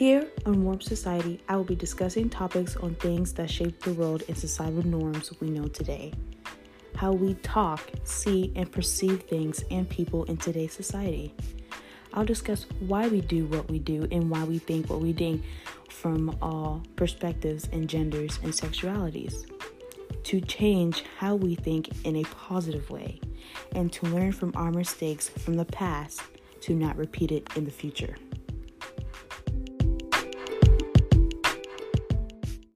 Here on Warm Society, I will be discussing topics on things that shape the world and societal norms we know today. How we talk, see, and perceive things and people in today's society. I'll discuss why we do what we do and why we think what we think from all perspectives and genders and sexualities. To change how we think in a positive way and to learn from our mistakes from the past to not repeat it in the future.